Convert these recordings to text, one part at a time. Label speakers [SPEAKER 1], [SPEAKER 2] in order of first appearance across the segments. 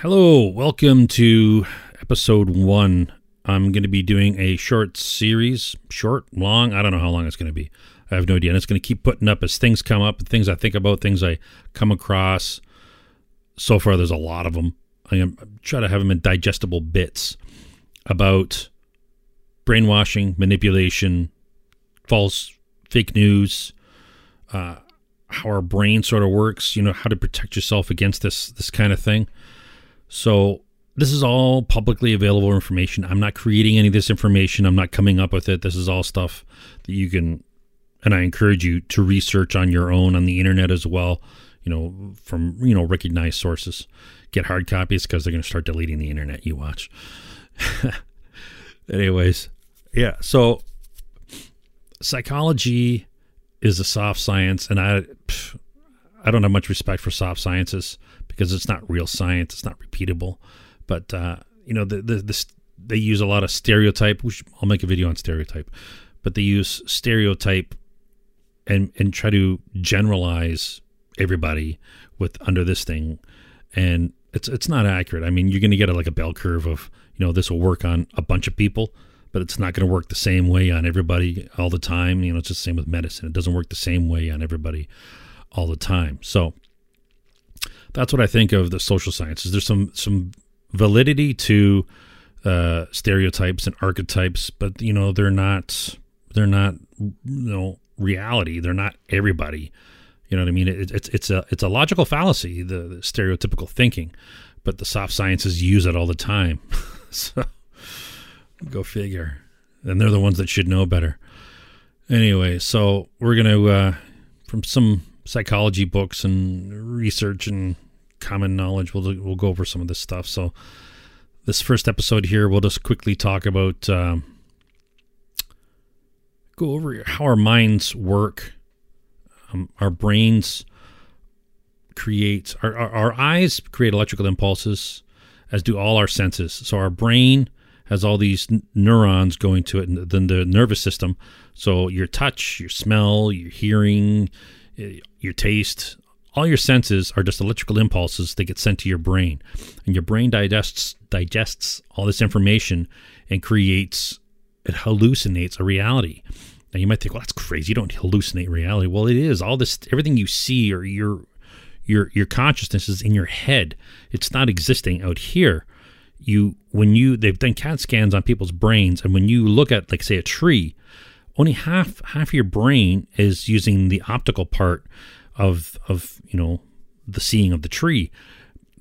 [SPEAKER 1] Hello, welcome to episode one. I'm going to be doing a short series, short, long, I don't know how long it's going to be. I have no idea. And it's going to keep putting up as things come up, things I think about, things I come across. So far, there's a lot of them. I am try to have them in digestible bits about brainwashing, manipulation, false, fake news, uh, how our brain sort of works. You know, how to protect yourself against this this kind of thing. So this is all publicly available information. I'm not creating any of this information. I'm not coming up with it. This is all stuff that you can, and I encourage you to research on your own on the internet as well. You know, from you know recognized sources. Get hard copies because they're going to start deleting the internet. You watch. Anyways, yeah. So psychology is a soft science, and I pff, I don't have much respect for soft sciences because it's not real science. It's not repeatable. But uh, you know, the, the the they use a lot of stereotype. Which I'll make a video on stereotype, but they use stereotype and and try to generalize everybody with under this thing, and it's it's not accurate. I mean, you're going to get a, like a bell curve of you know this will work on a bunch of people, but it's not going to work the same way on everybody all the time. You know, it's just the same with medicine. It doesn't work the same way on everybody all the time. So that's what I think of the social sciences. There's some some validity to uh, stereotypes and archetypes, but you know they're not they're not you know reality. They're not everybody. You know what I mean? It, it's it's a it's a logical fallacy, the, the, stereotypical thinking, but the soft sciences use it all the time. so go figure. And they're the ones that should know better. Anyway, so we're gonna uh, from some psychology books and research and common knowledge. We'll we'll go over some of this stuff. So this first episode here, we'll just quickly talk about um, go over how our minds work. Um, our brains create our, our, our eyes create electrical impulses, as do all our senses. So our brain has all these n- neurons going to it, and then the nervous system. So your touch, your smell, your hearing, your taste, all your senses are just electrical impulses that get sent to your brain. And your brain digests digests all this information and creates it hallucinates a reality. Now you might think well that's crazy. You don't hallucinate reality. Well it is. All this everything you see or your your your consciousness is in your head. It's not existing out here. You when you they've done cat scans on people's brains and when you look at like say a tree only half half your brain is using the optical part of of you know the seeing of the tree.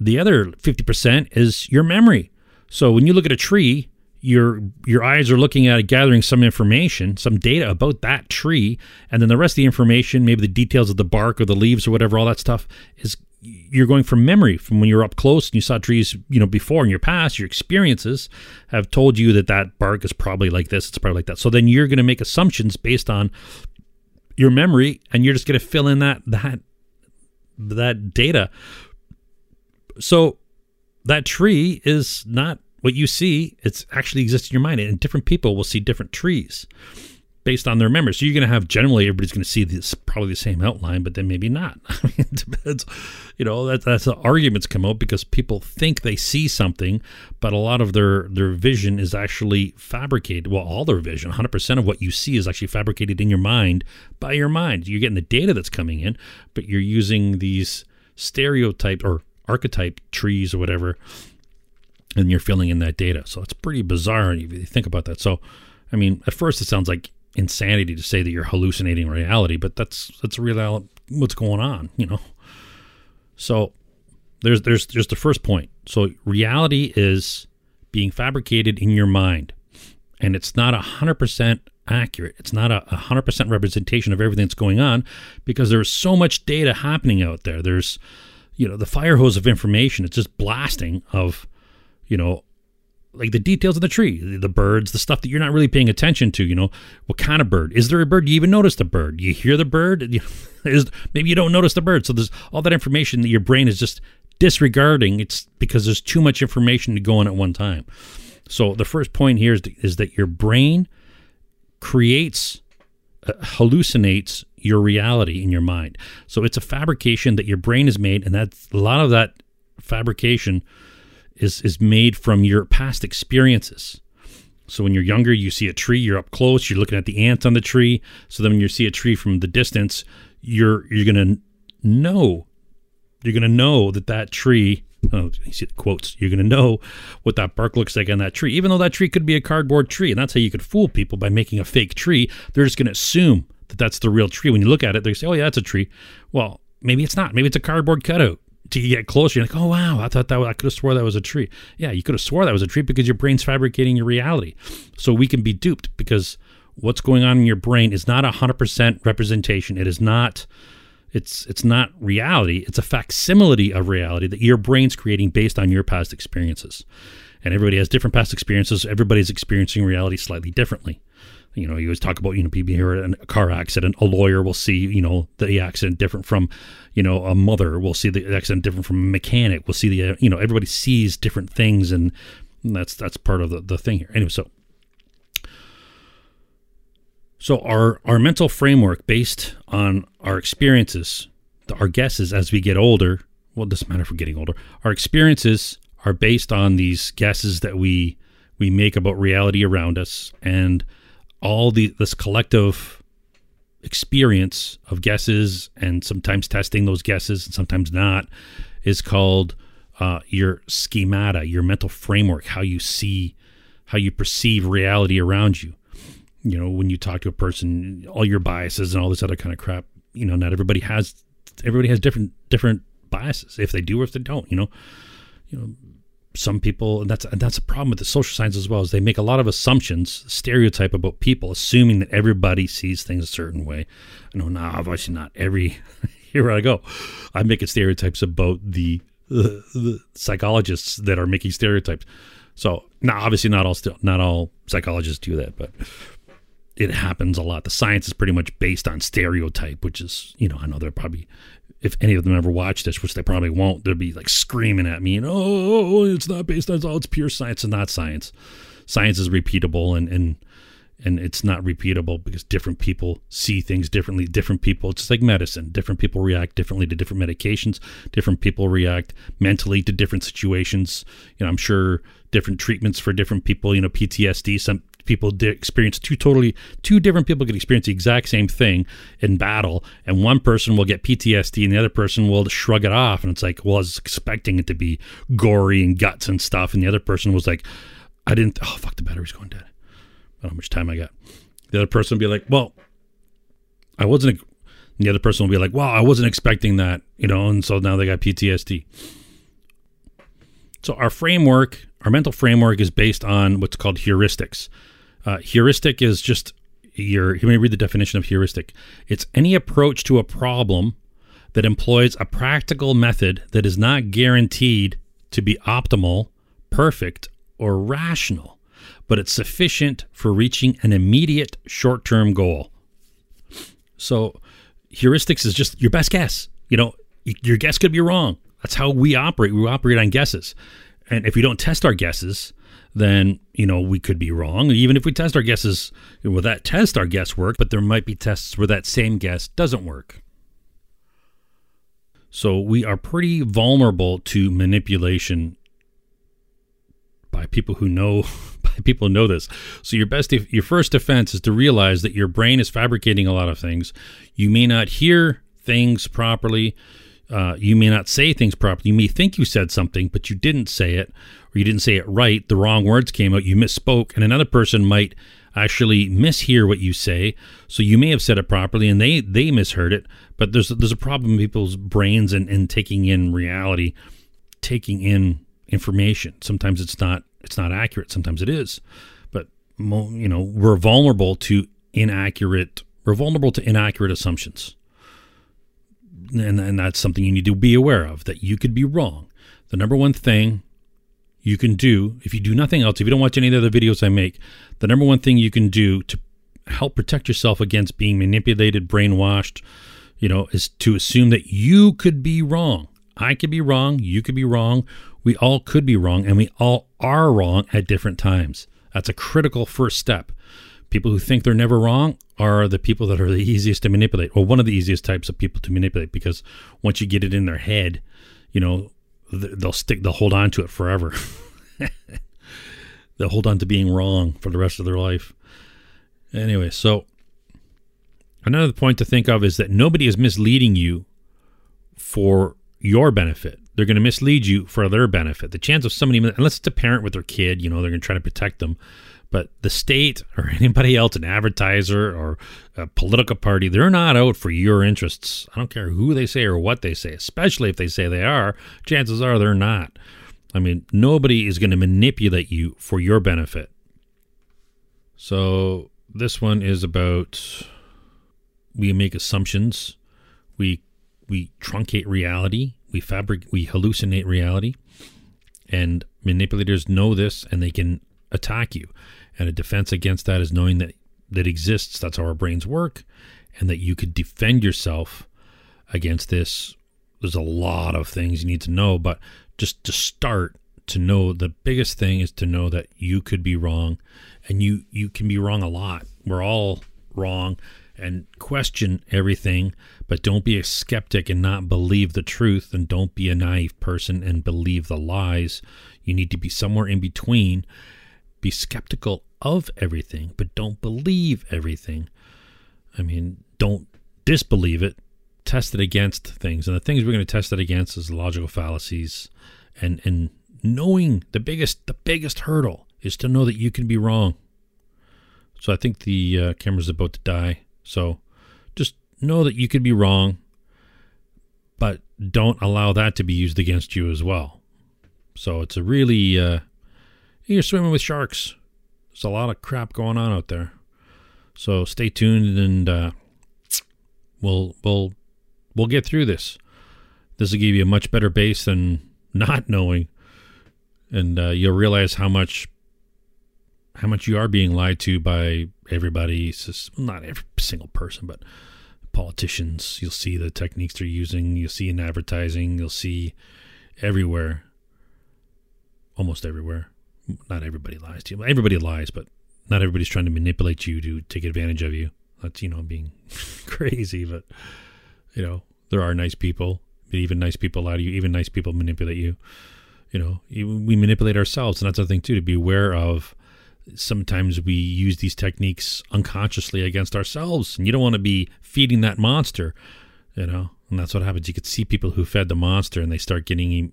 [SPEAKER 1] The other 50% is your memory. So when you look at a tree, your your eyes are looking at it, gathering some information, some data about that tree, and then the rest of the information, maybe the details of the bark or the leaves or whatever, all that stuff is you're going from memory from when you were up close and you saw trees, you know, before in your past, your experiences have told you that that bark is probably like this, it's probably like that. So then you're going to make assumptions based on your memory and you're just going to fill in that that that data. So that tree is not what you see it's actually exists in your mind and different people will see different trees based on their memory. So you're going to have generally everybody's going to see this probably the same outline, but then maybe not. I mean, it depends. You know, that, that's the arguments come out because people think they see something, but a lot of their their vision is actually fabricated. Well, all their vision, 100% of what you see is actually fabricated in your mind by your mind. You're getting the data that's coming in, but you're using these stereotypes or archetype trees or whatever, and you're filling in that data. So it's pretty bizarre if you think about that. So, I mean, at first it sounds like insanity to say that you're hallucinating reality, but that's that's real what's going on, you know. So there's there's there's the first point. So reality is being fabricated in your mind, and it's not a hundred percent accurate. It's not a hundred percent representation of everything that's going on because there's so much data happening out there. There's you know the fire hose of information. It's just blasting of you know like the details of the tree, the birds, the stuff that you're not really paying attention to. You know, what kind of bird? Is there a bird? Do you even notice the bird? You hear the bird? Is, maybe you don't notice the bird. So there's all that information that your brain is just disregarding. It's because there's too much information to go on at one time. So the first point here is, is that your brain creates, uh, hallucinates your reality in your mind. So it's a fabrication that your brain has made, and that's a lot of that fabrication is is made from your past experiences. So when you're younger, you see a tree, you're up close, you're looking at the ants on the tree. So then when you see a tree from the distance, you're you're gonna know, you're gonna know that that tree. Oh, you see the quotes. You're gonna know what that bark looks like on that tree, even though that tree could be a cardboard tree, and that's how you could fool people by making a fake tree. They're just gonna assume that that's the real tree. When you look at it, they say, "Oh yeah, that's a tree." Well, maybe it's not. Maybe it's a cardboard cutout you get closer, you're like, oh wow, I thought that I could have swore that was a tree. Yeah, you could have swore that was a tree because your brain's fabricating your reality. So we can be duped because what's going on in your brain is not a hundred percent representation. It is not. It's it's not reality. It's a facsimile of reality that your brain's creating based on your past experiences. And everybody has different past experiences. Everybody's experiencing reality slightly differently you know, you always talk about, you know, people here in a car accident. A lawyer will see, you know, the accident different from, you know, a mother will see the accident different from a mechanic. We'll see the, uh, you know, everybody sees different things, and that's that's part of the, the thing here. Anyway, so so our our mental framework based on our experiences, our guesses as we get older. Well, it doesn't matter if we're getting older. Our experiences are based on these guesses that we we make about reality around us, and all the this collective experience of guesses and sometimes testing those guesses and sometimes not is called uh, your schemata, your mental framework, how you see, how you perceive reality around you. You know, when you talk to a person, all your biases and all this other kind of crap. You know, not everybody has. Everybody has different different biases. If they do or if they don't, you know, you know, some people and that's and that's a problem with the social science as well is they make a lot of assumptions stereotype about people assuming that everybody sees things a certain way. I know now obviously not. Every here i go. I'm making stereotypes about the, the, the psychologists that are making stereotypes. So now obviously not all still not all psychologists do that but it happens a lot the science is pretty much based on stereotype which is you know i know they're probably if any of them ever watch this, which they probably won't, they'll be like screaming at me and oh, oh, it's not based on all it's pure science and not science. Science is repeatable and and and it's not repeatable because different people see things differently. Different people, it's like medicine. Different people react differently to different medications. Different people react mentally to different situations. You know, I'm sure different treatments for different people. You know, PTSD. Some people experience two totally two different people could experience the exact same thing in battle and one person will get PTSD and the other person will shrug it off and it's like well I was expecting it to be gory and guts and stuff and the other person was like I didn't oh fuck the battery's going dead. I don't know how much time I got. The other person will be like well I wasn't the other person will be like well I wasn't expecting that you know and so now they got PTSD so our framework our mental framework is based on what's called heuristics uh, heuristic is just your. You may read the definition of heuristic. It's any approach to a problem that employs a practical method that is not guaranteed to be optimal, perfect, or rational, but it's sufficient for reaching an immediate short term goal. So, heuristics is just your best guess. You know, your guess could be wrong. That's how we operate. We operate on guesses. And if we don't test our guesses, then you know we could be wrong. Even if we test our guesses, with that test our guess work, but there might be tests where that same guess doesn't work. So we are pretty vulnerable to manipulation by people who know by people who know this. So your best your first defense is to realize that your brain is fabricating a lot of things. You may not hear things properly. Uh, you may not say things properly. You may think you said something, but you didn't say it, or you didn't say it right. The wrong words came out. You misspoke, and another person might actually mishear what you say. So you may have said it properly, and they they misheard it. But there's there's a problem in people's brains and in taking in reality, taking in information. Sometimes it's not it's not accurate. Sometimes it is, but you know we're vulnerable to inaccurate. We're vulnerable to inaccurate assumptions and, and that's something you need to be aware of that you could be wrong. The number one thing you can do, if you do nothing else, if you don't watch any of the other videos I make, the number one thing you can do to help protect yourself against being manipulated, brainwashed, you know, is to assume that you could be wrong. I could be wrong. You could be wrong. We all could be wrong, and we all are wrong at different times. That's a critical first step. People who think they're never wrong are the people that are the easiest to manipulate, or one of the easiest types of people to manipulate, because once you get it in their head, you know, they'll stick, they'll hold on to it forever. they'll hold on to being wrong for the rest of their life. Anyway, so another point to think of is that nobody is misleading you for your benefit. They're going to mislead you for their benefit. The chance of somebody, unless it's a parent with their kid, you know, they're going to try to protect them. But the state or anybody else, an advertiser or a political party, they're not out for your interests. I don't care who they say or what they say, especially if they say they are. Chances are they're not. I mean, nobody is going to manipulate you for your benefit. So this one is about we make assumptions, we we truncate reality, we fabric we hallucinate reality, and manipulators know this and they can attack you. And a defense against that is knowing that that exists. That's how our brains work, and that you could defend yourself against this. There's a lot of things you need to know, but just to start to know the biggest thing is to know that you could be wrong and you you can be wrong a lot we're all wrong and question everything but don't be a skeptic and not believe the truth and don't be a naive person and believe the lies. You need to be somewhere in between. Be skeptical of everything but don't believe everything. I mean don't disbelieve it. Test it against things. And the things we're going to test it against is logical fallacies and and knowing the biggest the biggest hurdle is to know that you can be wrong. So I think the uh, camera's about to die. So just know that you could be wrong, but don't allow that to be used against you as well. So it's a really uh, you're swimming with sharks. There's a lot of crap going on out there. So stay tuned and uh, we'll we'll we'll get through this. This will give you a much better base than not knowing and uh, you'll realize how much how much you are being lied to by everybody. not every single person, but politicians. You'll see the techniques they're using. You'll see in advertising. You'll see everywhere, almost everywhere. Not everybody lies to you. Everybody lies, but not everybody's trying to manipulate you to take advantage of you. That's you know being crazy, but you know there are nice people. Even nice people lie to you. Even nice people manipulate you you know we manipulate ourselves and that's the thing too to be aware of sometimes we use these techniques unconsciously against ourselves and you don't want to be feeding that monster you know? And that's what happens. You could see people who fed the monster and they start getting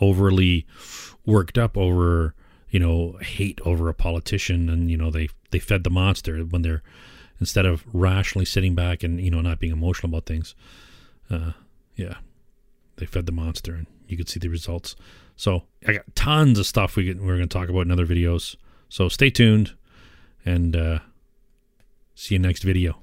[SPEAKER 1] overly worked up over you know hate over a politician and you know they they fed the monster when they're instead of rationally sitting back and you know not being emotional about things uh yeah they fed the monster and you could see the results. So I got tons of stuff we we're going to talk about in other videos. So stay tuned and uh, see you next video.